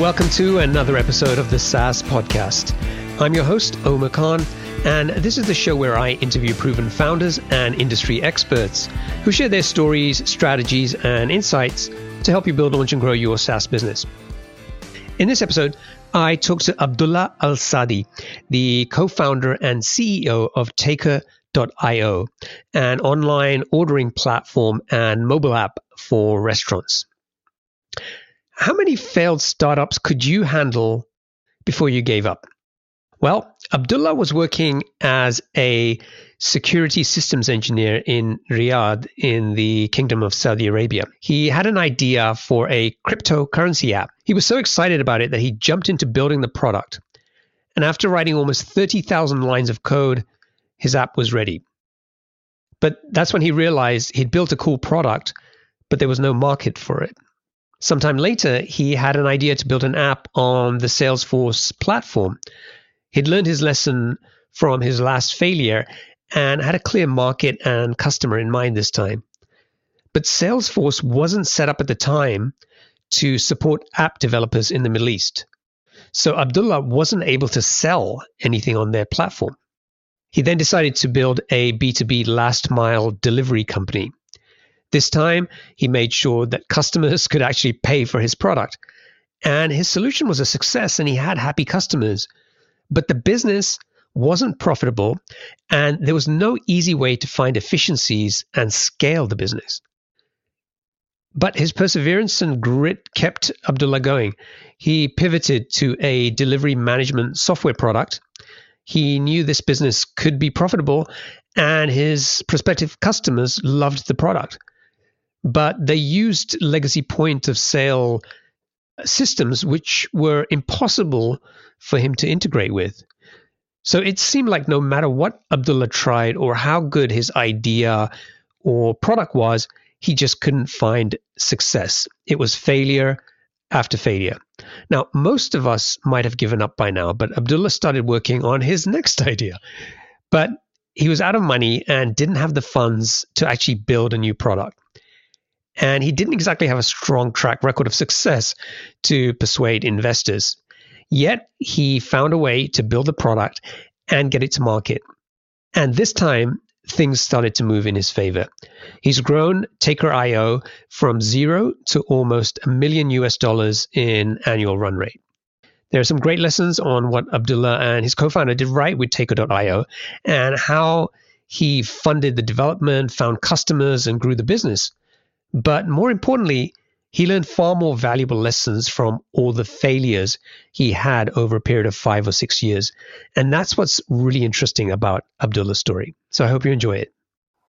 Welcome to another episode of the SaaS Podcast. I'm your host, Omer Khan, and this is the show where I interview proven founders and industry experts who share their stories, strategies, and insights to help you build, launch, and grow your SaaS business. In this episode, I talked to Abdullah Alsaadi, the co founder and CEO of Taker.io, an online ordering platform and mobile app for restaurants. How many failed startups could you handle before you gave up? Well, Abdullah was working as a security systems engineer in Riyadh in the Kingdom of Saudi Arabia. He had an idea for a cryptocurrency app. He was so excited about it that he jumped into building the product. And after writing almost 30,000 lines of code, his app was ready. But that's when he realized he'd built a cool product, but there was no market for it. Sometime later, he had an idea to build an app on the Salesforce platform. He'd learned his lesson from his last failure and had a clear market and customer in mind this time. But Salesforce wasn't set up at the time to support app developers in the Middle East. So Abdullah wasn't able to sell anything on their platform. He then decided to build a B2B last mile delivery company. This time, he made sure that customers could actually pay for his product. And his solution was a success and he had happy customers. But the business wasn't profitable and there was no easy way to find efficiencies and scale the business. But his perseverance and grit kept Abdullah going. He pivoted to a delivery management software product. He knew this business could be profitable and his prospective customers loved the product but they used legacy point of sale systems which were impossible for him to integrate with. So it seemed like no matter what Abdullah tried or how good his idea or product was, he just couldn't find success. It was failure after failure. Now, most of us might have given up by now, but Abdullah started working on his next idea. But he was out of money and didn't have the funds to actually build a new product and he didn't exactly have a strong track record of success to persuade investors. Yet he found a way to build a product and get it to market. And this time, things started to move in his favor. He's grown Taker.io from zero to almost a million US dollars in annual run rate. There are some great lessons on what Abdullah and his co founder did right with Taker.io and how he funded the development, found customers, and grew the business. But more importantly, he learned far more valuable lessons from all the failures he had over a period of five or six years. And that's what's really interesting about Abdullah's story. So I hope you enjoy it.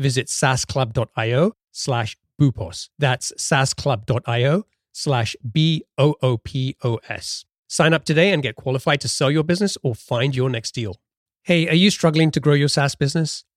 visit saasclub.io slash boopos. That's saasclub.io slash B O O P O S. Sign up today and get qualified to sell your business or find your next deal. Hey, are you struggling to grow your SaaS business?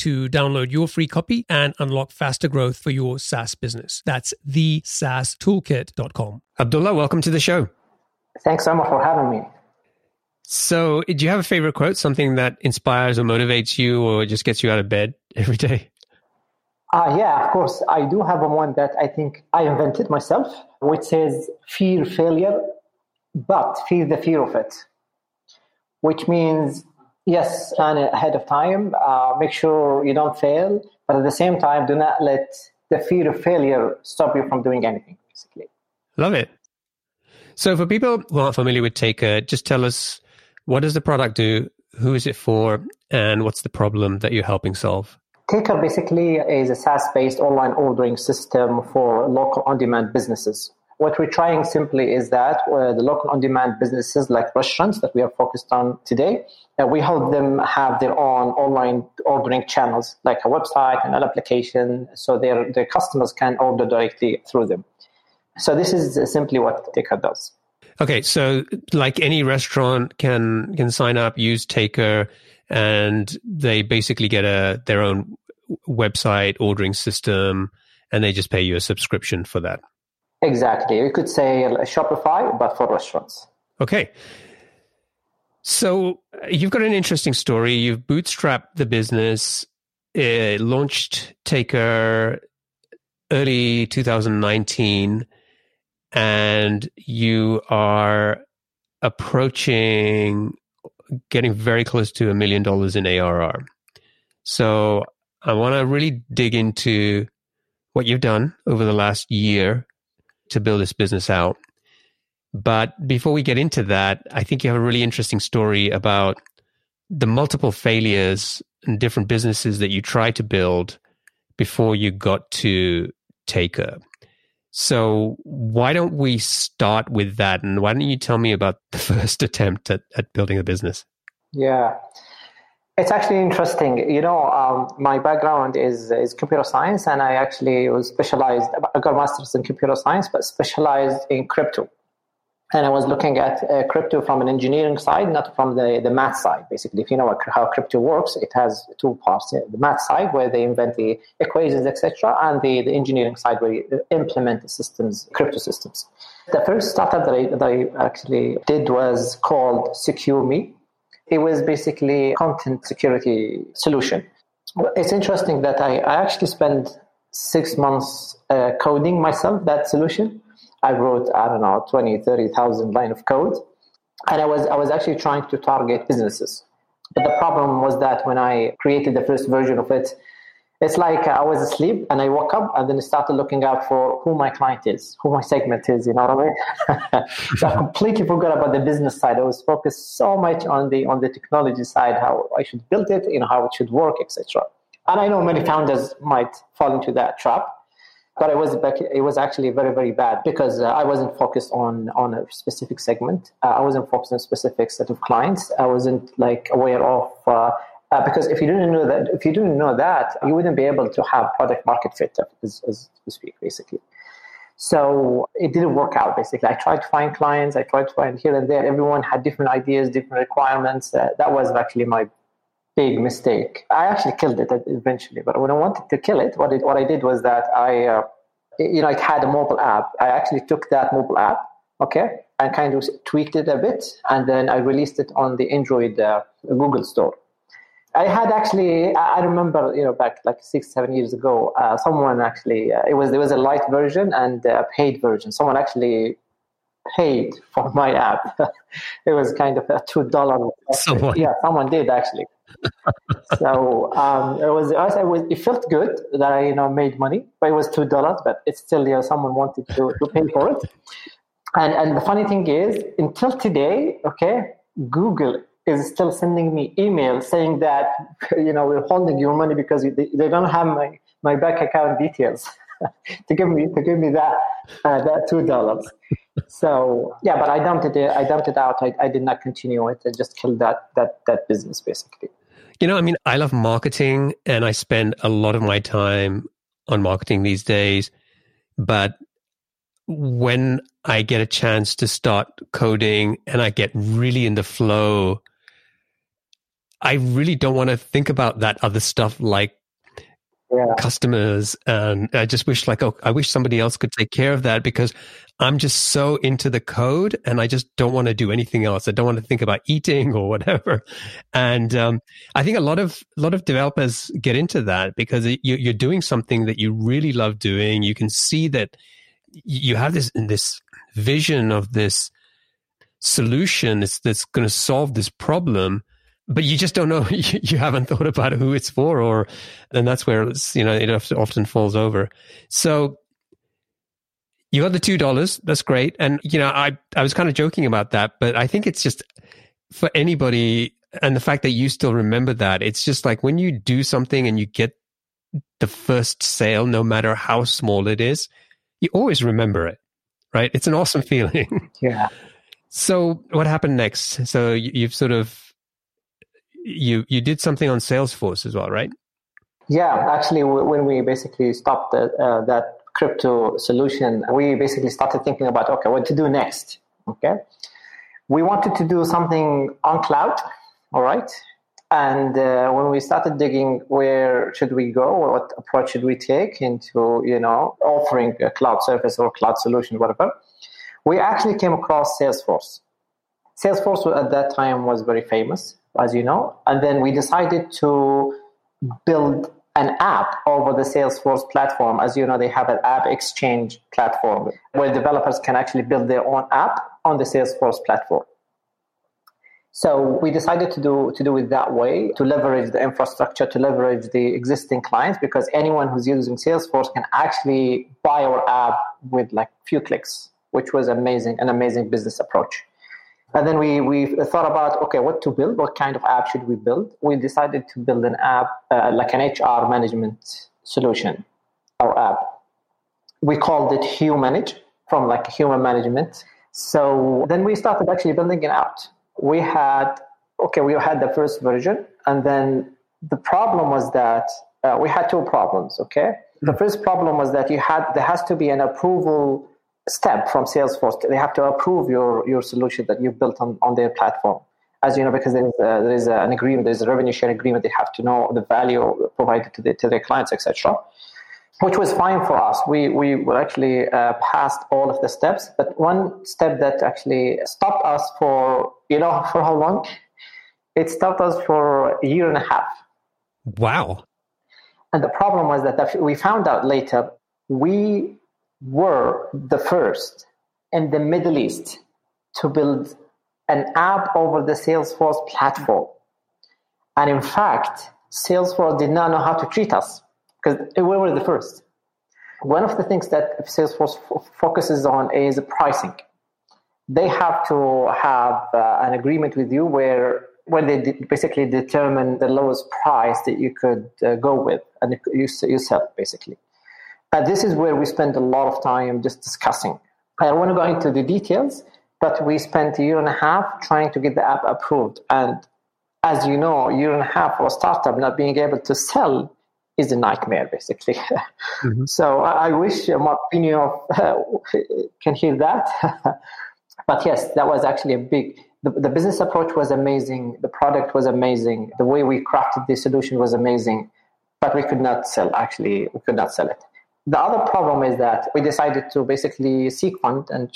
to download your free copy and unlock faster growth for your SaaS business. That's thesaastoolkit.com. Abdullah, welcome to the show. Thanks so much for having me. So, do you have a favorite quote, something that inspires or motivates you or just gets you out of bed every day? Uh, yeah, of course. I do have one that I think I invented myself, which says, Fear failure, but fear the fear of it. Which means yes, plan ahead of time. Uh, make sure you don't fail, but at the same time, do not let the fear of failure stop you from doing anything. Basically, love it. So, for people who aren't familiar with Taker, just tell us what does the product do, who is it for, and what's the problem that you're helping solve. Taker basically is a SaaS-based online ordering system for local on-demand businesses. What we're trying simply is that uh, the local on-demand businesses like restaurants that we are focused on today, uh, we help them have their own online ordering channels like a website and an application so their, their customers can order directly through them. So this is simply what Taker does. Okay, so like any restaurant can can sign up, use Taker, and they basically get a their own website ordering system, and they just pay you a subscription for that. Exactly. You could say Shopify, but for restaurants. Okay. So you've got an interesting story. You've bootstrapped the business, uh, launched Taker early 2019, and you are approaching getting very close to a million dollars in ARR. So I want to really dig into what you've done over the last year to build this business out. But before we get into that, I think you have a really interesting story about the multiple failures and different businesses that you tried to build before you got to Taker. So why don't we start with that? And why don't you tell me about the first attempt at, at building a business? Yeah. It's actually interesting. You know, um, my background is is computer science, and I actually was specialized. I got a master's in computer science, but specialized in crypto. And I was looking at uh, crypto from an engineering side, not from the, the math side. Basically, if you know what, how crypto works, it has two parts: the math side, where they invent the equations, etc., and the, the engineering side, where you implement the systems, crypto systems. The first startup that I, that I actually did was called SecureMe it was basically content security solution. It's interesting that I, I actually spent six months uh, coding myself that solution. I wrote, I don't know, 20, 30,000 line of code. And I was, I was actually trying to target businesses. But the problem was that when I created the first version of it, it's like I was asleep and I woke up and then I started looking out for who my client is, who my segment is, you know what I mean? so I completely forgot about the business side. I was focused so much on the on the technology side, how I should build it, you know, how it should work, etc. And I know many founders might fall into that trap, but it was back, it was actually very very bad because uh, I wasn't focused on on a specific segment. Uh, I wasn't focused on a specific set of clients. I wasn't like aware of uh, uh, because if you didn't know that, if you didn't know that, you wouldn't be able to have product market fit, as, as to speak, basically. So it didn't work out. Basically, I tried to find clients. I tried to find here and there. Everyone had different ideas, different requirements. Uh, that was actually my big mistake. I actually killed it eventually, but when I wanted to kill it, what it, what I did was that I, uh, you know, it had a mobile app. I actually took that mobile app, okay, and kind of tweaked it a bit, and then I released it on the Android uh, Google Store. I had actually, I remember, you know, back like six, seven years ago, uh, someone actually, uh, it was, there was a light version and a paid version. Someone actually paid for my app. it was kind of a $2. Someone. Yeah, someone did actually. so um, it was, it was, it felt good that I, you know, made money, but it was $2, but it's still, you know, someone wanted to, to pay for it. And, and the funny thing is, until today, okay, Google is still sending me emails saying that you know we're holding your money because they, they don't have my, my bank account details to give me to give me that uh, that two dollars. so yeah, but I dumped it. I dumped it out. I, I did not continue it. I just killed that that that business basically. You know, I mean, I love marketing, and I spend a lot of my time on marketing these days. But when I get a chance to start coding and I get really in the flow, I really don't want to think about that other stuff like yeah. customers. And I just wish like, oh, I wish somebody else could take care of that because I'm just so into the code and I just don't want to do anything else. I don't want to think about eating or whatever. And um, I think a lot of a lot of developers get into that because you, you're doing something that you really love doing. You can see that you have this this vision of this solution that's, that's going to solve this problem but you just don't know you, you, haven't thought about who it's for or and that's where it's you know it often falls over so you got the two dollars that's great and you know i i was kind of joking about that but i think it's just for anybody and the fact that you still remember that it's just like when you do something and you get the first sale no matter how small it is you always remember it, right? It's an awesome feeling. Yeah. So what happened next? So you've sort of you you did something on Salesforce as well, right? Yeah, actually, when we basically stopped the, uh, that crypto solution, we basically started thinking about okay, what to do next. Okay, we wanted to do something on cloud, all right, and uh, when we started digging, where should we go? What approach should we take into, you know, offering a cloud service or cloud solution, whatever? We actually came across Salesforce. Salesforce at that time was very famous, as you know, and then we decided to build an app over the Salesforce platform. As you know, they have an app exchange platform where developers can actually build their own app on the Salesforce platform. So we decided to do to do it that way to leverage the infrastructure, to leverage the existing clients, because anyone who's using Salesforce can actually buy our app with like few clicks, which was amazing, an amazing business approach. And then we we thought about okay, what to build, what kind of app should we build? We decided to build an app uh, like an HR management solution, our app. We called it HuManage from like human management. So then we started actually building it out we had okay we had the first version and then the problem was that uh, we had two problems okay the first problem was that you had there has to be an approval step from salesforce they have to approve your your solution that you've built on, on their platform as you know because there is, a, there is an agreement there's a revenue share agreement they have to know the value provided to, the, to their clients etc which was fine for us. We we were actually uh, passed all of the steps, but one step that actually stopped us for you know for how long? It stopped us for a year and a half. Wow! And the problem was that we found out later we were the first in the Middle East to build an app over the Salesforce platform, and in fact, Salesforce did not know how to treat us because we were the first. One of the things that Salesforce f- focuses on is pricing. They have to have uh, an agreement with you where where they de- basically determine the lowest price that you could uh, go with and you, you sell basically. And this is where we spend a lot of time just discussing. I don't want to go into the details, but we spent a year and a half trying to get the app approved. And as you know, a year and a half for a startup not being able to sell is a nightmare basically. Mm-hmm. so I, wish my opinion of, uh, can hear that. but yes, that was actually a big. The, the business approach was amazing. The product was amazing. The way we crafted the solution was amazing, but we could not sell. Actually, we could not sell it. The other problem is that we decided to basically seek fund and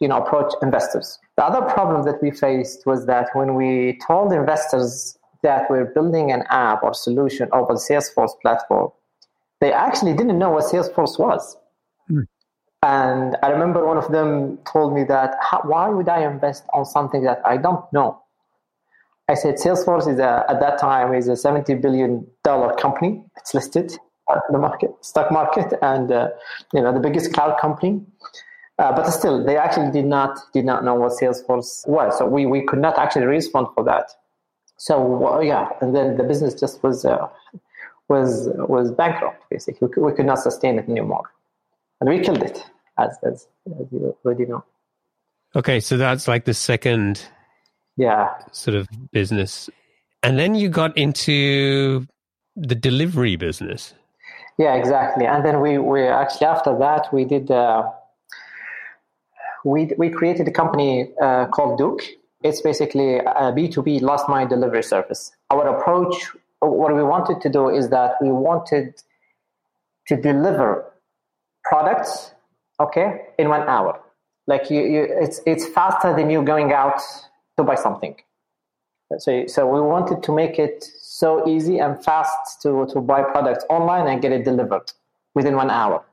you know approach investors. The other problem that we faced was that when we told investors that we're building an app or solution over the Salesforce platform, they actually didn't know what Salesforce was. Mm. And I remember one of them told me that, why would I invest on something that I don't know? I said, Salesforce is a, at that time is a $70 billion company. It's listed the market, stock market, and uh, you know the biggest cloud company. Uh, but still, they actually did not did not know what Salesforce was, so we, we could not actually respond for that. So yeah, and then the business just was uh, was was bankrupt. Basically, we could, we could not sustain it anymore, and we killed it, as as, as you already know. Okay, so that's like the second, yeah, sort of business, and then you got into the delivery business. Yeah, exactly. And then we we actually after that we did. Uh, we, we created a company uh, called Duke. It's basically a B2B last mile delivery service. Our approach, what we wanted to do is that we wanted to deliver products, okay, in one hour. Like you, you it's, it's faster than you going out to buy something. So, so we wanted to make it so easy and fast to, to buy products online and get it delivered within one hour.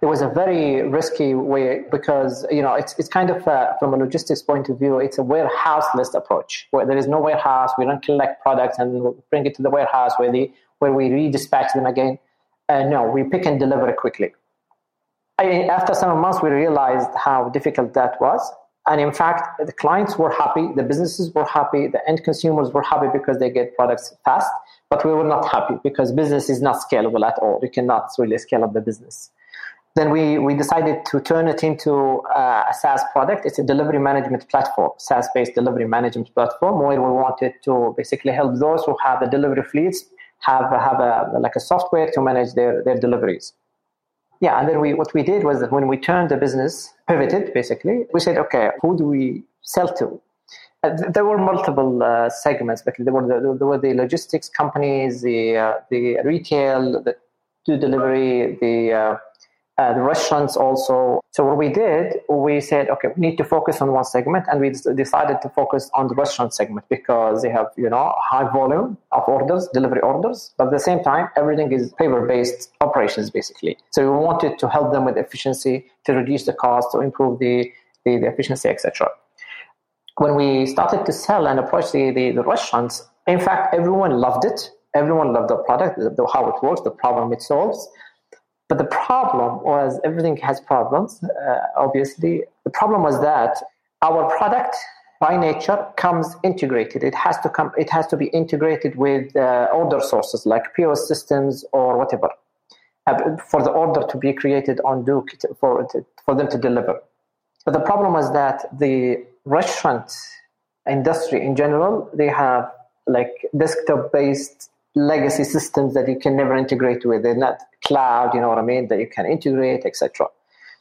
It was a very risky way because you know it's it's kind of a, from a logistics point of view it's a warehouse list approach where there is no warehouse we don't collect products and bring it to the warehouse where the where we redispatch them again. Uh, no we pick and deliver quickly. I, after some months we realized how difficult that was and in fact the clients were happy the businesses were happy the end consumers were happy because they get products fast but we were not happy because business is not scalable at all you cannot really scale up the business then we, we decided to turn it into uh, a SaaS product. It's a delivery management platform, SaaS-based delivery management platform, where we wanted to basically help those who have the delivery fleets have have a like a software to manage their, their deliveries. Yeah, and then we what we did was that when we turned the business, pivoted basically, we said, okay, who do we sell to? Uh, there were multiple uh, segments, but there were the, there were the logistics companies, the uh, the retail, the delivery, the uh, the restaurants also. So what we did, we said, okay, we need to focus on one segment, and we decided to focus on the restaurant segment because they have, you know, high volume of orders, delivery orders, but at the same time, everything is paper-based operations basically. So we wanted to help them with efficiency, to reduce the cost, to improve the the, the efficiency, etc. When we started to sell and approach the, the, the restaurants, in fact, everyone loved it. Everyone loved the product, the, how it works, the problem it solves but the problem was everything has problems, uh, obviously. The problem was that our product by nature comes integrated. It has to come. It has to be integrated with uh, order sources like POS systems or whatever uh, for the order to be created on Duke for to, for them to deliver. But the problem was that the restaurant industry in general they have like desktop based legacy systems that you can never integrate with. They're not cloud, you know what I mean, that you can integrate, etc.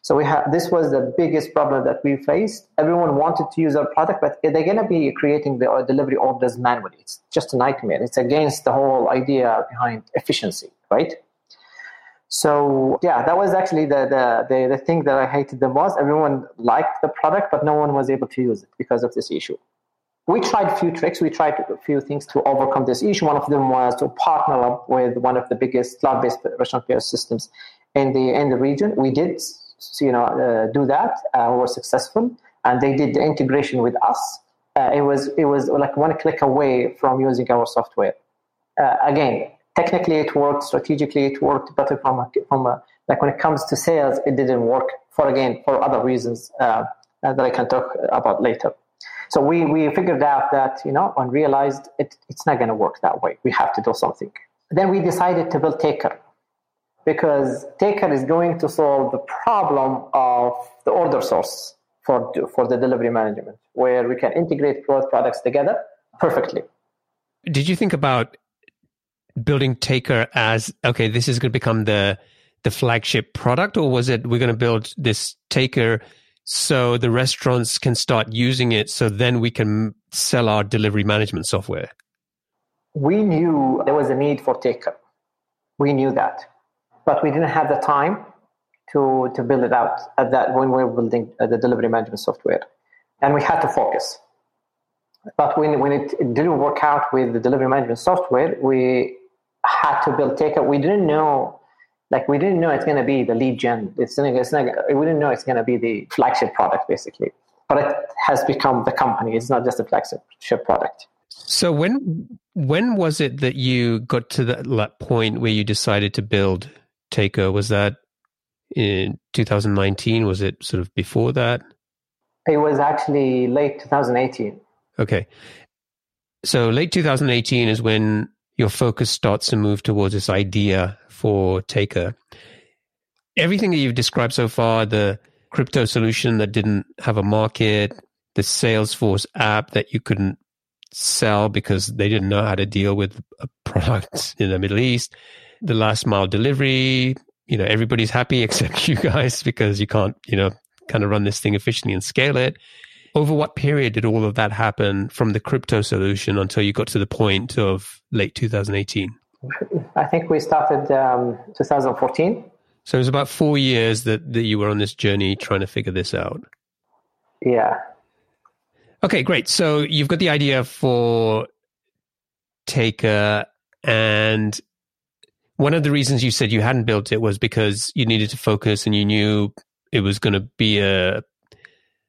So we have this was the biggest problem that we faced. Everyone wanted to use our product, but they're going to be creating the delivery orders manually. It's just a nightmare. It's against the whole idea behind efficiency, right? So yeah, that was actually the, the, the, the thing that I hated the most. Everyone liked the product, but no one was able to use it because of this issue we tried a few tricks. We tried a few things to overcome this issue. One of them was to partner up with one of the biggest cloud-based restaurant POS systems in the in the region. We did, you know, uh, do that. Uh, we were successful, and they did the integration with us. Uh, it was it was like one click away from using our software. Uh, again, technically it worked. Strategically, it worked. But from a, from a, like when it comes to sales, it didn't work. For again, for other reasons uh, that I can talk about later. So we, we figured out that, you know, and realized it, it's not going to work that way. We have to do something. Then we decided to build Taker because Taker is going to solve the problem of the order source for, for the delivery management, where we can integrate both products together perfectly. Did you think about building Taker as, okay, this is going to become the, the flagship product, or was it we're going to build this Taker so the restaurants can start using it so then we can sell our delivery management software? We knew there was a need for Taker. We knew that. But we didn't have the time to, to build it out at that when we were building uh, the delivery management software. And we had to focus. But when, when it, didn't work out with the delivery management software, we had to build Taker. We didn't know like we didn't know it's going to be the lead gen. It's, it's not, we didn't know it's going to be the flagship product basically, but it has become the company. It's not just a flagship product. So when when was it that you got to that point where you decided to build Taker? Was that in 2019? Was it sort of before that? It was actually late 2018. Okay. So late 2018 is when your focus starts to move towards this idea for Taker. Everything that you've described so far, the crypto solution that didn't have a market, the Salesforce app that you couldn't sell because they didn't know how to deal with a product in the Middle East, the last mile delivery, you know, everybody's happy except you guys because you can't, you know, kind of run this thing efficiently and scale it. Over what period did all of that happen from the crypto solution until you got to the point of late 2018? I think we started um, 2014. So it was about four years that, that you were on this journey trying to figure this out. Yeah. Okay, great. So you've got the idea for Taker, and one of the reasons you said you hadn't built it was because you needed to focus and you knew it was going to be a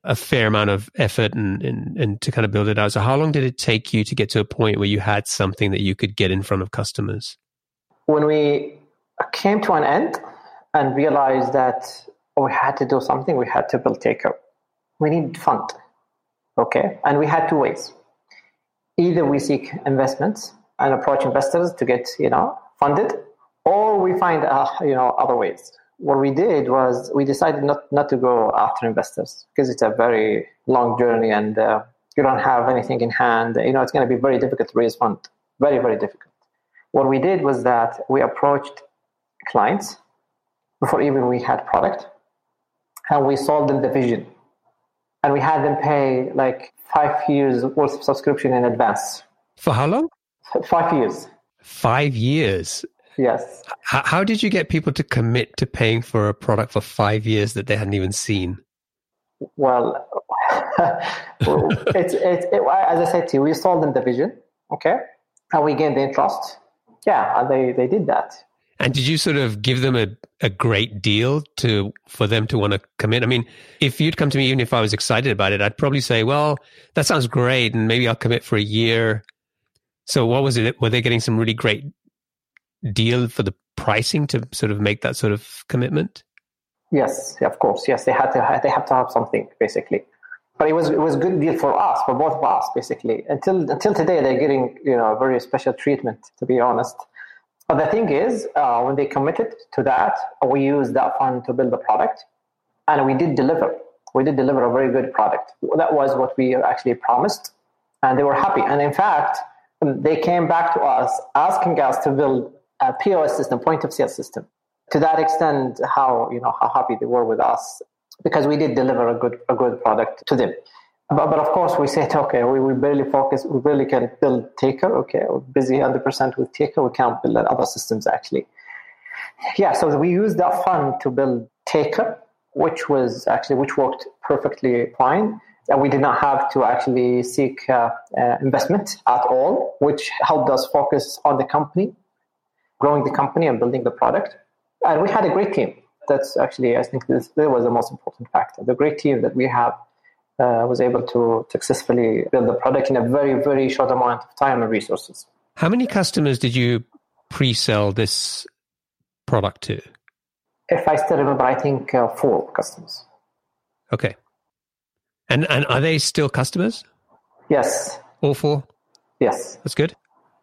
a fair amount of effort and, and and to kind of build it out. So how long did it take you to get to a point where you had something that you could get in front of customers? When we came to an end and realized that we had to do something, we had to build Taker. We need fund. Okay. And we had two ways. Either we seek investments and approach investors to get, you know, funded, or we find, uh, you know, other ways. What we did was we decided not, not to go after investors because it's a very long journey and uh, you don't have anything in hand. You know, it's going to be very difficult to raise fund. Very, very difficult. What we did was that we approached clients before even we had product and we sold them the vision and we had them pay like five years worth of subscription in advance. For how long? Five years. Five years. Yes. How, how did you get people to commit to paying for a product for five years that they hadn't even seen? Well, it's, it's it, as I said to you, we sold them the vision, okay, and we gained their trust. Yeah, they they did that. And did you sort of give them a, a great deal to for them to want to commit? I mean, if you'd come to me, even if I was excited about it, I'd probably say, "Well, that sounds great, and maybe I'll commit for a year." So, what was it? Were they getting some really great deal for the pricing to sort of make that sort of commitment? Yes, of course. Yes, they had to. They have to have something basically. But it was it was a good deal for us, for both of us, basically. Until until today, they're getting you know very special treatment. To be honest. But the thing is, uh, when they committed to that, we used that fund to build the product, and we did deliver. We did deliver a very good product. That was what we actually promised, and they were happy. And in fact, they came back to us asking us to build a POS system, point of sale system. To that extent, how you know how happy they were with us because we did deliver a good a good product to them. But, but of course, we said, okay, we, we barely focus, we barely can build Taker. Okay, we're busy 100% with Taker. We can't build other systems actually. Yeah, so we used that fund to build Taker, which was actually, which worked perfectly fine. And we did not have to actually seek uh, uh, investment at all, which helped us focus on the company, growing the company and building the product. And we had a great team. That's actually, I think this, this was the most important factor. The great team that we have uh, was able to successfully build the product in a very, very short amount of time and resources. How many customers did you pre sell this product to? If I still remember, I think uh, four customers. Okay. And, and are they still customers? Yes. All four? Yes. That's good.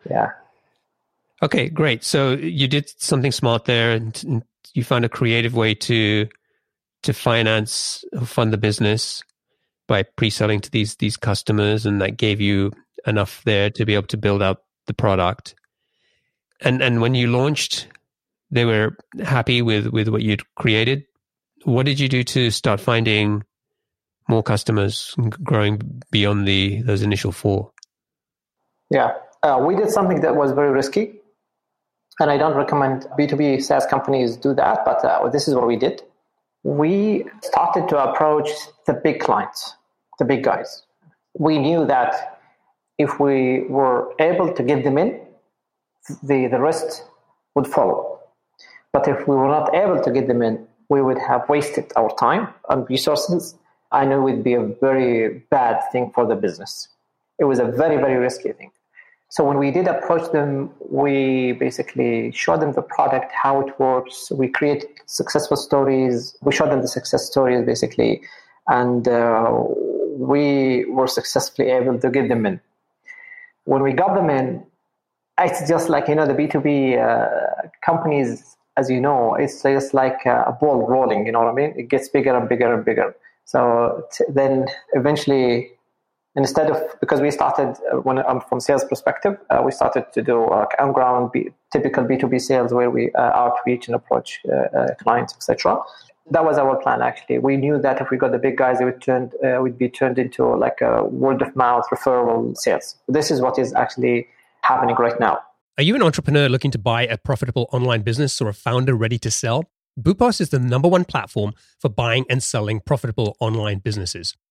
Yeah. Okay, great. So you did something smart there and, and you found a creative way to to finance or fund the business by pre-selling to these these customers and that gave you enough there to be able to build out the product. And and when you launched they were happy with with what you'd created. What did you do to start finding more customers growing beyond the those initial four? Yeah uh, we did something that was very risky and i don't recommend b2b saas companies do that but uh, this is what we did we started to approach the big clients, the big guys. We knew that if we were able to get them in, the, the rest would follow. But if we were not able to get them in, we would have wasted our time and resources. I know it would be a very bad thing for the business. It was a very, very risky thing. So when we did approach them, we basically showed them the product, how it works. We created successful stories. We showed them the success stories basically, and uh, we were successfully able to get them in. When we got them in, it's just like you know the B two B uh, companies, as you know, it's just like a ball rolling. You know what I mean? It gets bigger and bigger and bigger. So t- then eventually instead of because we started uh, when I'm from sales perspective, uh, we started to do uh, on ground B, typical B two B sales where we uh, outreach and approach uh, uh, clients, etc. That was our plan. Actually, we knew that if we got the big guys, it would turn would be turned into like a word of mouth referral sales. This is what is actually happening right now. Are you an entrepreneur looking to buy a profitable online business or a founder ready to sell? Boopos is the number one platform for buying and selling profitable online businesses.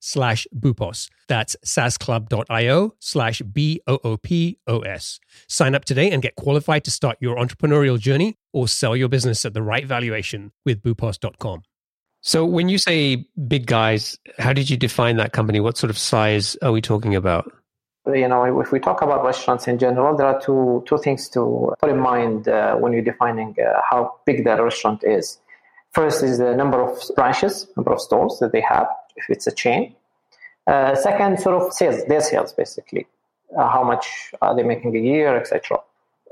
slash Boopos. That's saasclub.io slash B-O-O-P-O-S. Sign up today and get qualified to start your entrepreneurial journey or sell your business at the right valuation with boopos.com. So when you say big guys, how did you define that company? What sort of size are we talking about? You know, if we talk about restaurants in general, there are two two things to put in mind uh, when you're defining uh, how big that restaurant is. First is the number of branches, number of stores that they have if it's a chain. Uh, second, sort of sales, their sales basically. Uh, how much are they making a year, etc.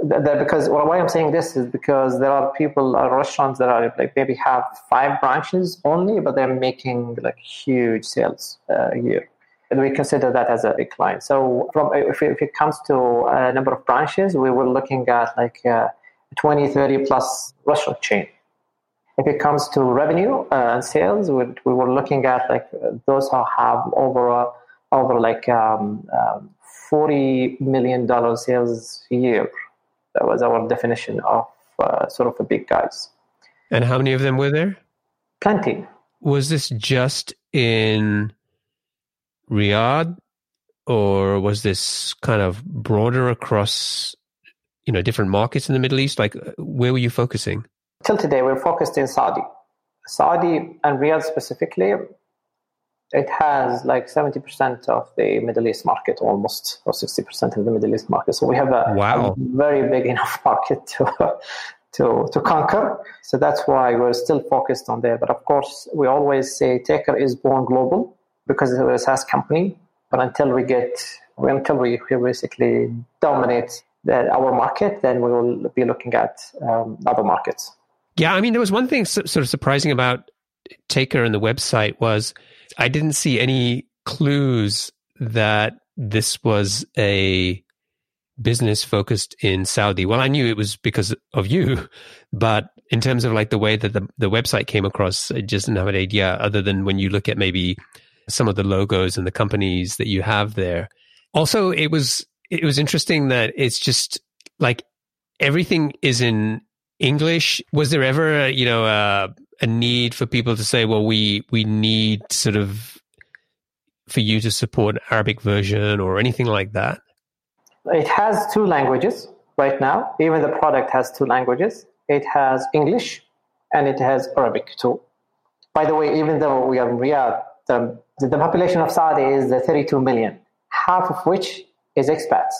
Because well, why I'm saying this is because there are people, uh, restaurants that are like maybe have five branches only, but they're making like huge sales uh, a year. And we consider that as a client. So from if it, if it comes to a number of branches, we were looking at like uh, 20, 30 plus restaurant chain. If it comes to revenue uh, and sales, we, we were looking at like those who have over over like um, um, forty million dollar sales a year. That was our definition of uh, sort of the big guys. And how many of them were there? Plenty. Was this just in Riyadh, or was this kind of broader across, you know, different markets in the Middle East? Like, where were you focusing? Till today, we're focused in Saudi. Saudi and Riyadh specifically, it has like 70% of the Middle East market almost, or 60% of the Middle East market. So we have a, wow. a very big enough market to, to, to conquer. So that's why we're still focused on there. But of course, we always say Taker is born global because it's a SaaS company. But until we get, until we basically dominate the, our market, then we will be looking at um, other markets. Yeah, I mean, there was one thing sort of surprising about Taker and the website was I didn't see any clues that this was a business focused in Saudi. Well, I knew it was because of you, but in terms of like the way that the, the website came across, I just didn't have an idea other than when you look at maybe some of the logos and the companies that you have there. Also, it was, it was interesting that it's just like everything is in English. Was there ever, a, you know, a, a need for people to say, well, we we need sort of for you to support an Arabic version or anything like that? It has two languages right now. Even the product has two languages. It has English and it has Arabic too. By the way, even though we are in Riyadh, the, the population of Saudi is 32 million, half of which is expats,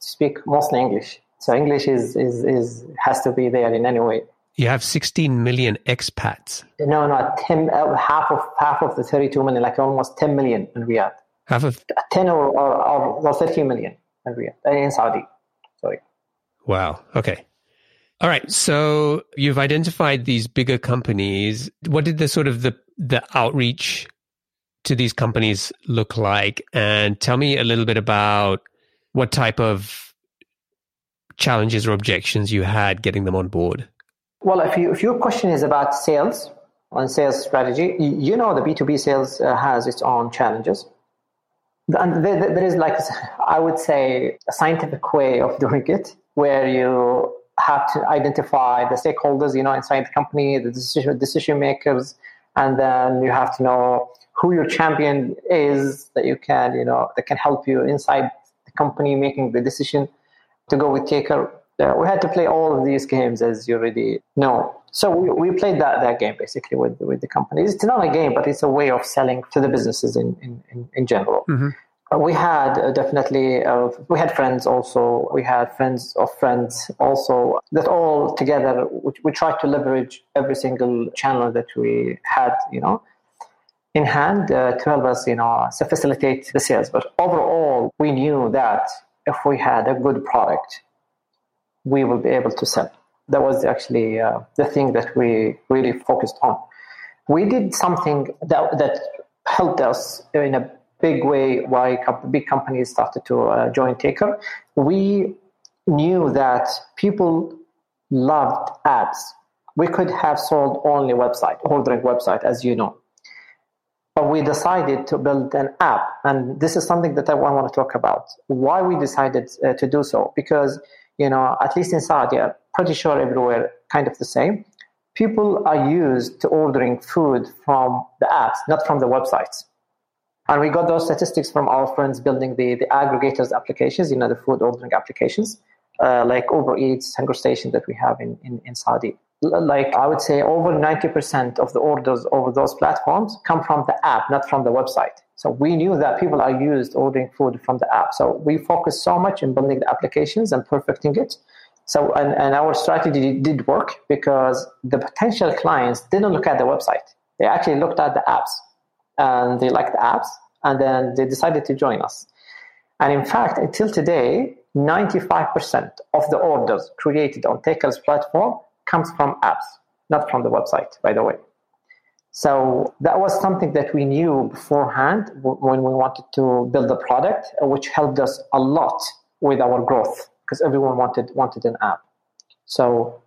speak mostly English. So English is, is, is has to be there in any way. You have 16 million expats. No, no, 10, uh, half of half of the 32 million, like almost 10 million in Riyadh. Half of 10 or, or, or 13 million in Riyadh, uh, in Saudi. Sorry. Wow. Okay. All right. So you've identified these bigger companies. What did the sort of the the outreach to these companies look like? And tell me a little bit about what type of challenges or objections you had getting them on board? Well, if, you, if your question is about sales and sales strategy, you know the B2B sales uh, has its own challenges. And there, there is like, I would say, a scientific way of doing it where you have to identify the stakeholders, you know, inside the company, the decision decision makers, and then you have to know who your champion is that you can, you know, that can help you inside the company making the decision to go with Taker. Uh, we had to play all of these games, as you already know. So we, we played that, that game basically with with the companies. It's not a game, but it's a way of selling to the businesses in in, in, in general. Mm-hmm. Uh, we had uh, definitely uh, we had friends also we had friends of friends also that all together we, we tried to leverage every single channel that we had you know in hand uh, to help us you know to facilitate the sales but overall we knew that if we had a good product we will be able to sell that was actually uh, the thing that we really focused on we did something that that helped us in a big way why big companies started to uh, join Taker. We knew that people loved ads. We could have sold only website, ordering website, as you know. But we decided to build an app. And this is something that I want to talk about. Why we decided uh, to do so. Because, you know, at least in Saudi, pretty sure everywhere kind of the same. People are used to ordering food from the apps, not from the websites. And we got those statistics from our friends building the, the aggregators applications, you know, the food ordering applications, uh, like Uber Eats, Hunger Station that we have in, in, in Saudi. Like I would say over 90% of the orders over those platforms come from the app, not from the website. So we knew that people are used ordering food from the app. So we focused so much in building the applications and perfecting it. So, and, and our strategy did work because the potential clients didn't look at the website. They actually looked at the apps and they liked the apps, and then they decided to join us. And in fact, until today, 95% of the orders created on Taker's platform comes from apps, not from the website, by the way. So that was something that we knew beforehand when we wanted to build the product, which helped us a lot with our growth because everyone wanted wanted an app. So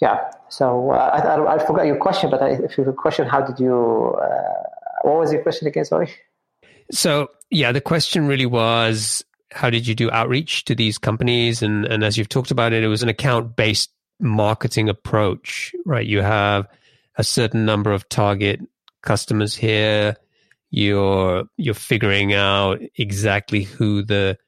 yeah. So uh, I, I, I, forgot your question, but I, if you have a question, how did you? Uh, what was your question again? Sorry. So yeah, the question really was, how did you do outreach to these companies? And and as you've talked about it, it was an account based marketing approach, right? You have a certain number of target customers here. You're you're figuring out exactly who the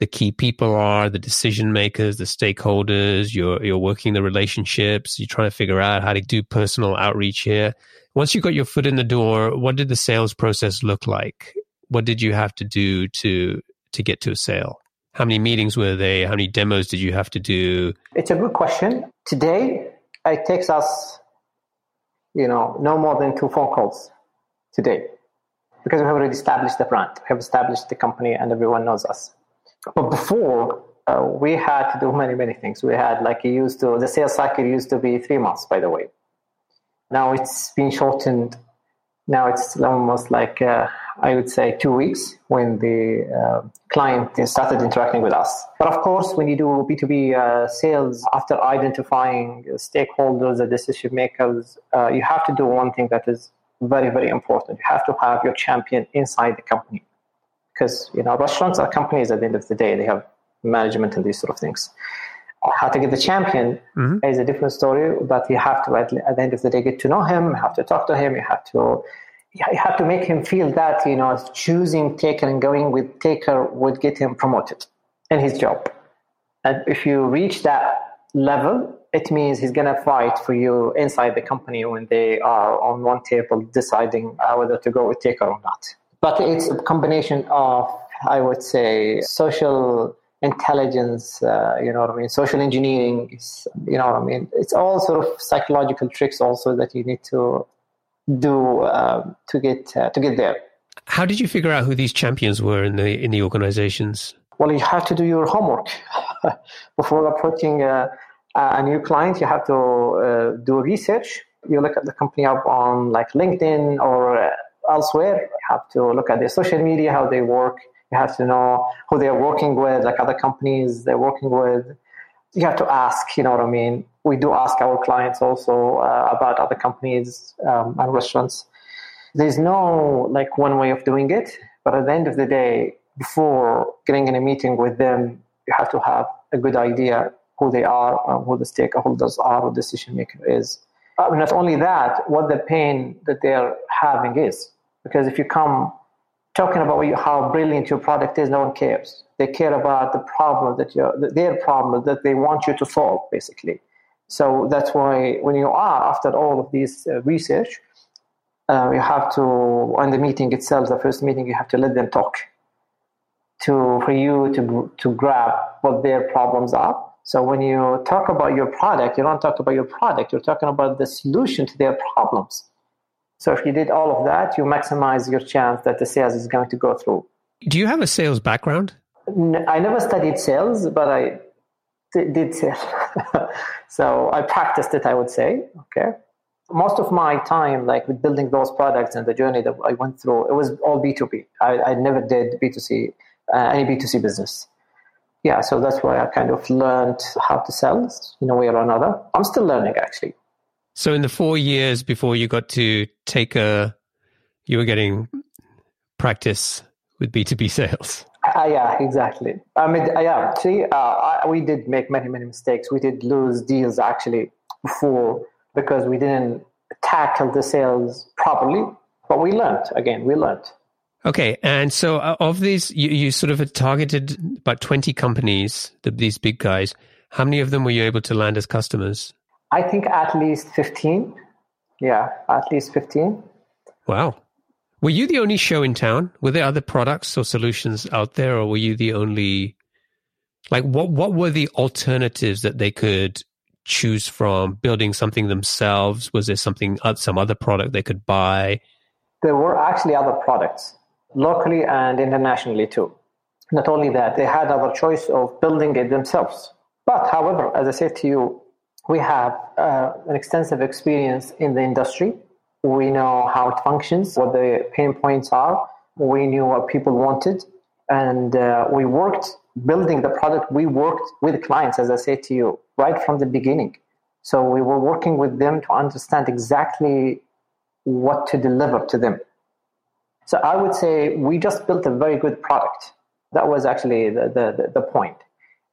the key people are, the decision makers, the stakeholders. You're you're working the relationships. You're trying to figure out how to do personal outreach here. Once you got your foot in the door, what did the sales process look like? What did you have to do to to get to a sale? How many meetings were they? How many demos did you have to do? It's a good question. Today, it takes us, you know, no more than two phone calls today because we have already established the brand, we have established the company, and everyone knows us. But before, uh, we had to do many, many things. We had like it used to, the sales cycle used to be three months, by the way. Now it's been shortened. Now it's almost like, uh, I would say, two weeks when the uh, client started interacting with us. But of course, when you do B2B uh, sales, after identifying stakeholders, the decision makers, uh, you have to do one thing that is very, very important. You have to have your champion inside the company because you know restaurants are companies at the end of the day they have management and these sort of things how to get the champion mm-hmm. is a different story but you have to at, at, the end of the day get to know him you have to talk to him you have to you have to make him feel that you know choosing taker and going with taker would get him promoted in his job and if you reach that level it means he's going to fight for you inside the company when they are on one table deciding uh, whether to go with taker or not but it's a combination of, I would say, social intelligence, uh, you know what I mean, social engineering, is, you know what I mean. It's all sort of psychological tricks also that you need to do uh, to get uh, to get there. How did you figure out who these champions were in the in the organizations? Well, you have to do your homework before approaching a, a new client. You have to uh, do research. You look at the company up on like LinkedIn or elsewhere. You have to look at their social media, how they work. You have to know who they're working with, like other companies they're working with. You have to ask, you know what I mean? We do ask our clients also uh, about other companies um, and restaurants. There's no like one way of doing it, but at the end of the day, before getting in a meeting with them, you have to have a good idea who they are, who the stakeholders are, who the decision maker is. Uh, not only that, what the pain that they're having is. Because if you come talking about how brilliant your product is, no one cares. They care about the problem that you're, their problem that they want you to solve, basically. So that's why when you are after all of this uh, research, uh, you have to, on the meeting itself, the first meeting, you have to let them talk to for you to to grab what their problems are. So when you talk about your product, you don't talk about your product. You're talking about the solution to their problems. So if you did all of that, you maximize your chance that the sales is going to go through. Do you have a sales background? I never studied sales, but I did sales. so I practiced it, I would say. Okay. Most of my time, like with building those products and the journey that I went through, it was all B2B. I, I never did B2C uh, any B2C business. Yeah, so that's why I kind of learned how to sell in a way or another. I'm still learning actually. So in the four years before you got to Taker, you were getting practice with B2B sales. Uh, yeah, exactly. I mean, uh, yeah, see, uh, I, we did make many, many mistakes. We did lose deals actually before because we didn't tackle the sales properly. But we learned, again, we learned. Okay, and so uh, of these, you, you sort of targeted about twenty companies, the, these big guys. How many of them were you able to land as customers? I think at least fifteen. Yeah, at least fifteen. Wow. Were you the only show in town? Were there other products or solutions out there, or were you the only? Like, what what were the alternatives that they could choose from? Building something themselves? Was there something uh, some other product they could buy? There were actually other products locally and internationally too. Not only that, they had other choice of building it themselves. But however, as I said to you, we have uh, an extensive experience in the industry. We know how it functions, what the pain points are. We knew what people wanted, and uh, we worked building the product. We worked with clients, as I said to you, right from the beginning. So we were working with them to understand exactly what to deliver to them. So I would say we just built a very good product. That was actually the, the, the point.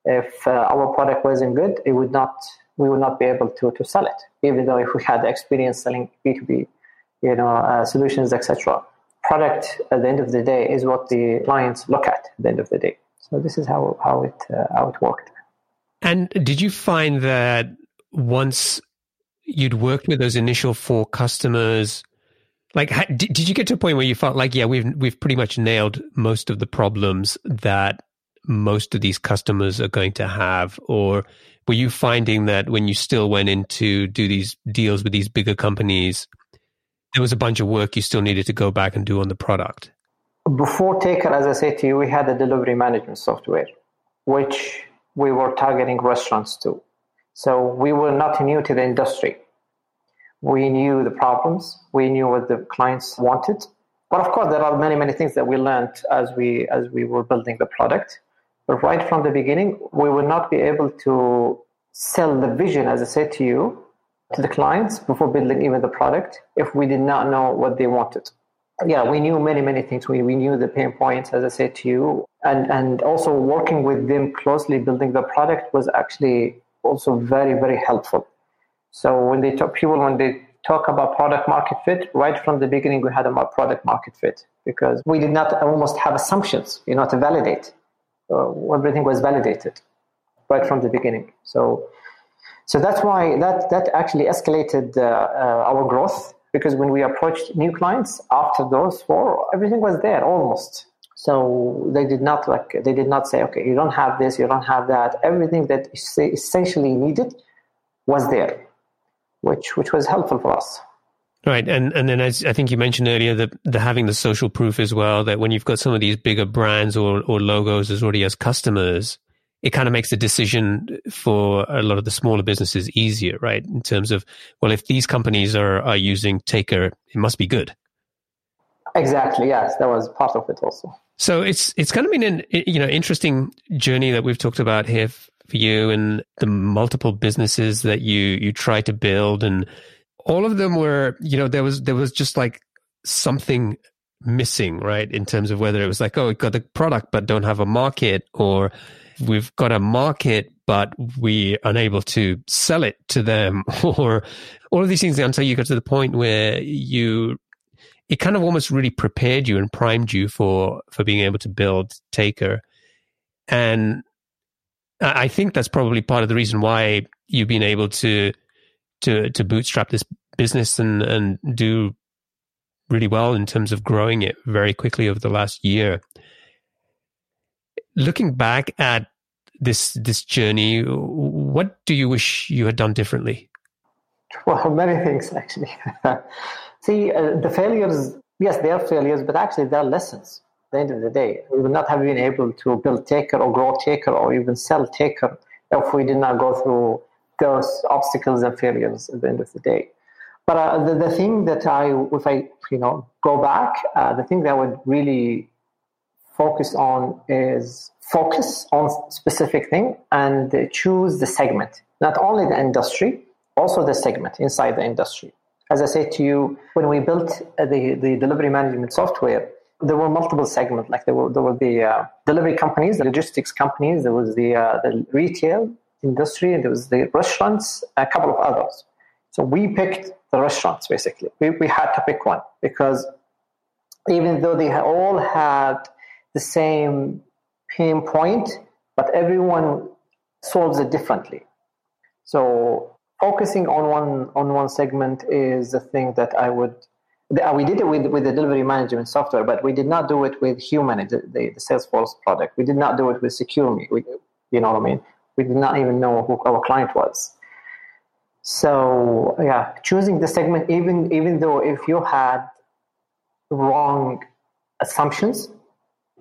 If uh, our product wasn't good, it would not, we would not be able to, to sell it, even though if we had experience selling B2B, you know, uh, solutions, etc. Product at the end of the day is what the clients look at at the end of the day. So this is how, how, it, uh, how it worked. And did you find that once you'd worked with those initial four customers, like, did, did you get to a point where you felt like, yeah, we've we've pretty much nailed most of the problems that most of these customers are going to have, or were you finding that when you still went in to do these deals with these bigger companies, there was a bunch of work you still needed to go back and do on the product? Before Taker, as I said to you, we had a delivery management software, which we were targeting restaurants to. So we were not new to the industry. We knew the problems. We knew what the clients wanted. But of course, there are many, many things that we learned as we as we were building the product. Right from the beginning, we would not be able to sell the vision, as I said to you, to the clients before building even the product if we did not know what they wanted. Yeah, we knew many, many things. We, we knew the pain points, as I said to you. And, and also working with them closely, building the product was actually also very, very helpful. So when they talk, people when they talk about product market fit, right from the beginning we had a product market fit because we did not almost have assumptions, you know, to validate. Everything was validated right from the beginning. So, so that's why that that actually escalated uh, uh, our growth because when we approached new clients after those four, everything was there almost. So they did not like they did not say, okay, you don't have this, you don't have that. Everything that is essentially needed was there which which was helpful for us. Right, and and then as I think you mentioned earlier, the, the having the social proof as well. That when you've got some of these bigger brands or or logos as already as customers, it kind of makes the decision for a lot of the smaller businesses easier, right? In terms of well, if these companies are are using Taker, it must be good. Exactly. Yes, that was part of it also. So it's it's kind of been an you know interesting journey that we've talked about here for you and the multiple businesses that you you try to build and all of them were you know there was there was just like something missing right in terms of whether it was like oh we've got the product but don't have a market or we've got a market but we are unable to sell it to them or all of these things until you got to the point where you it kind of almost really prepared you and primed you for for being able to build Taker. And I think that's probably part of the reason why you've been able to to to bootstrap this business and and do really well in terms of growing it very quickly over the last year. Looking back at this this journey, what do you wish you had done differently? Well, many things actually. See, uh, the failures, yes, they are failures, but actually they're lessons. At the end of the day, we would not have been able to build Taker or grow Taker or even sell Taker if we did not go through those obstacles and failures at the end of the day. But uh, the, the thing that I, if I, you know, go back, uh, the thing that I would really focus on is focus on specific thing and choose the segment, not only the industry, also the segment inside the industry. As I said to you, when we built uh, the, the delivery management software, there were multiple segments. Like there were there were the uh, delivery companies, the logistics companies, there was the uh, the retail industry, there was the restaurants, a couple of others. So we picked the restaurants basically. We we had to pick one because even though they all had the same pain point, but everyone solves it differently. So focusing on one on one segment is the thing that I would. We did it with, with the delivery management software, but we did not do it with Human, the, the, the Salesforce product. We did not do it with SecureMe. We, you know what I mean? We did not even know who our client was. So yeah, choosing the segment, even even though if you had wrong assumptions,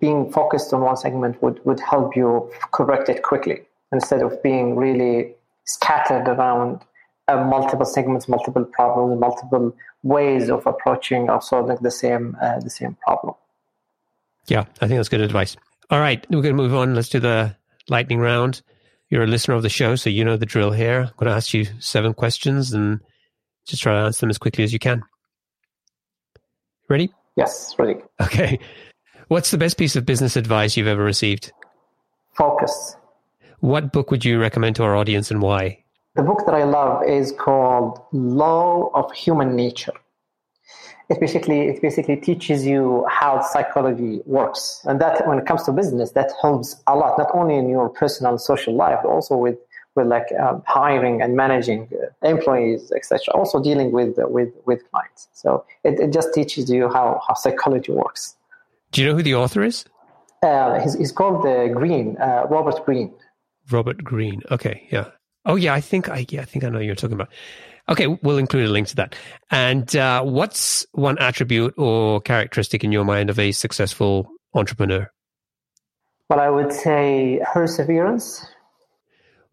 being focused on one segment would, would help you correct it quickly instead of being really scattered around uh, multiple segments, multiple problems, multiple ways of approaching or solving the same uh, the same problem. Yeah, I think that's good advice. All right, we're going to move on. Let's do the lightning round. You're a listener of the show, so you know the drill here. I'm going to ask you seven questions and just try to answer them as quickly as you can. Ready? Yes, ready. Okay. What's the best piece of business advice you've ever received? Focus. What book would you recommend to our audience and why? The book that I love is called Law of Human Nature. It basically it basically teaches you how psychology works, and that when it comes to business, that helps a lot, not only in your personal social life, but also with with like um, hiring and managing uh, employees, etc. Also dealing with uh, with with clients. So it, it just teaches you how how psychology works. Do you know who the author is? Uh, he's, he's called uh, Greene, uh, Robert Greene. Robert Greene. Okay, yeah. Oh, yeah. I think I yeah I think I know you're talking about. Okay, we'll include a link to that. And uh, what's one attribute or characteristic in your mind of a successful entrepreneur? Well, I would say perseverance.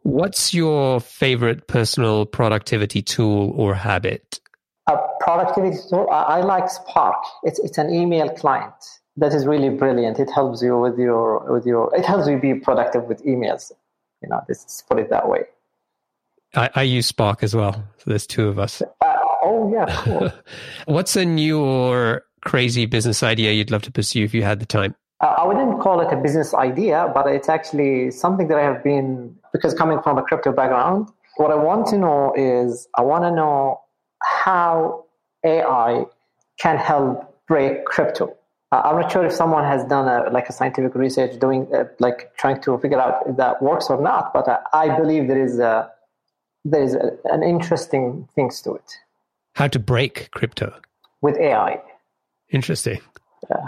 What's your favorite personal productivity tool or habit? A productivity tool. I, I like Spark. It's it's an email client that is really brilliant. It helps you with your with your. It helps you be productive with emails. You know, let's put it that way. I, I use Spark as well. So there's two of us. Uh, oh yeah, cool. What's a new or crazy business idea you'd love to pursue if you had the time? Uh, I wouldn't call it a business idea, but it's actually something that I have been because coming from a crypto background. What I want to know is I want to know how AI can help break crypto uh, I'm not sure if someone has done a, like a scientific research doing uh, like trying to figure out if that works or not, but uh, I believe there is a there is a, an interesting things to it. How to break crypto with AI? Interesting. Yeah.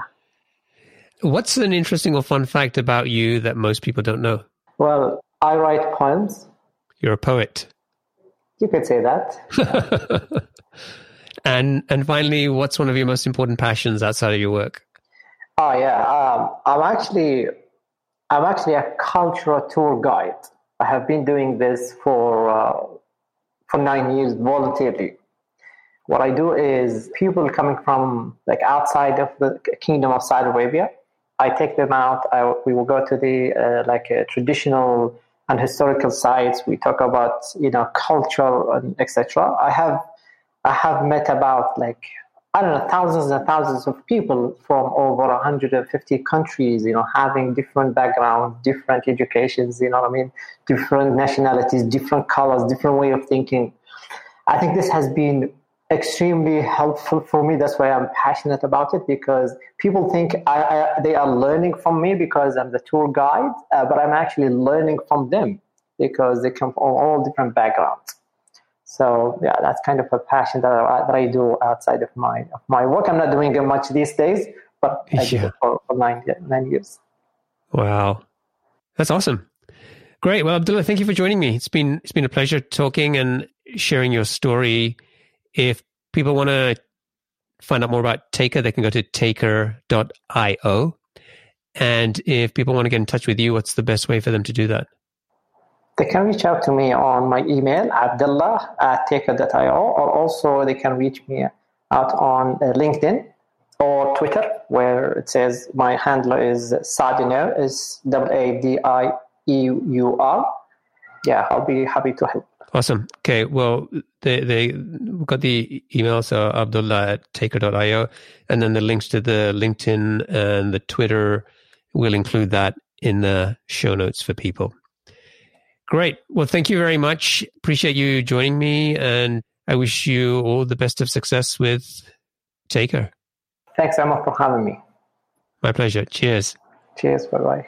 What's an interesting or fun fact about you that most people don't know? Well, I write poems. You're a poet. You could say that. and and finally, what's one of your most important passions outside of your work? Oh yeah, um, I'm actually I'm actually a cultural tour guide. I have been doing this for uh, for nine years voluntarily. What I do is people coming from like outside of the kingdom of Saudi Arabia, I take them out. I, we will go to the uh, like uh, traditional and historical sites. We talk about you know culture and etc. I have I have met about like I don't know, thousands and thousands of people from over 150 countries, you know, having different backgrounds, different educations, you know what I mean, different nationalities, different colors, different way of thinking. I think this has been extremely helpful for me. That's why I'm passionate about it because people think I, I, they are learning from me because I'm the tour guide, uh, but I'm actually learning from them because they come from all different backgrounds. So yeah, that's kind of a passion that I, that I do outside of my of my work. I'm not doing it much these days, but I yeah. did it for, for nine nine years. Wow, that's awesome. Great. Well, Abdullah, thank you for joining me. It's been it's been a pleasure talking and sharing your story. If people want to find out more about Taker, they can go to taker.io. And if people want to get in touch with you, what's the best way for them to do that? They can reach out to me on my email, abdullah at taker.io, or also they can reach me out on uh, LinkedIn or Twitter, where it says my handler is Sadineur, is W A D I E U R. Yeah, I'll be happy to help. Awesome. Okay. Well, they they got the email, so Abdullah at taker.io, and then the links to the LinkedIn and the Twitter. We'll include that in the show notes for people. Great. Well, thank you very much. Appreciate you joining me, and I wish you all the best of success with Taker. Thanks, Omer, for having me. My pleasure. Cheers. Cheers. Bye bye.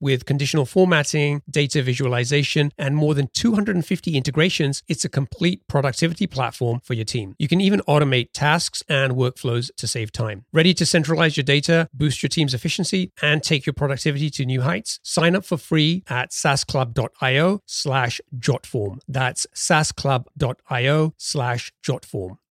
with conditional formatting, data visualization, and more than 250 integrations. It's a complete productivity platform for your team. You can even automate tasks and workflows to save time. Ready to centralize your data, boost your team's efficiency, and take your productivity to new heights? Sign up for free at saasclub.io slash jotform. That's saasclub.io slash jotform.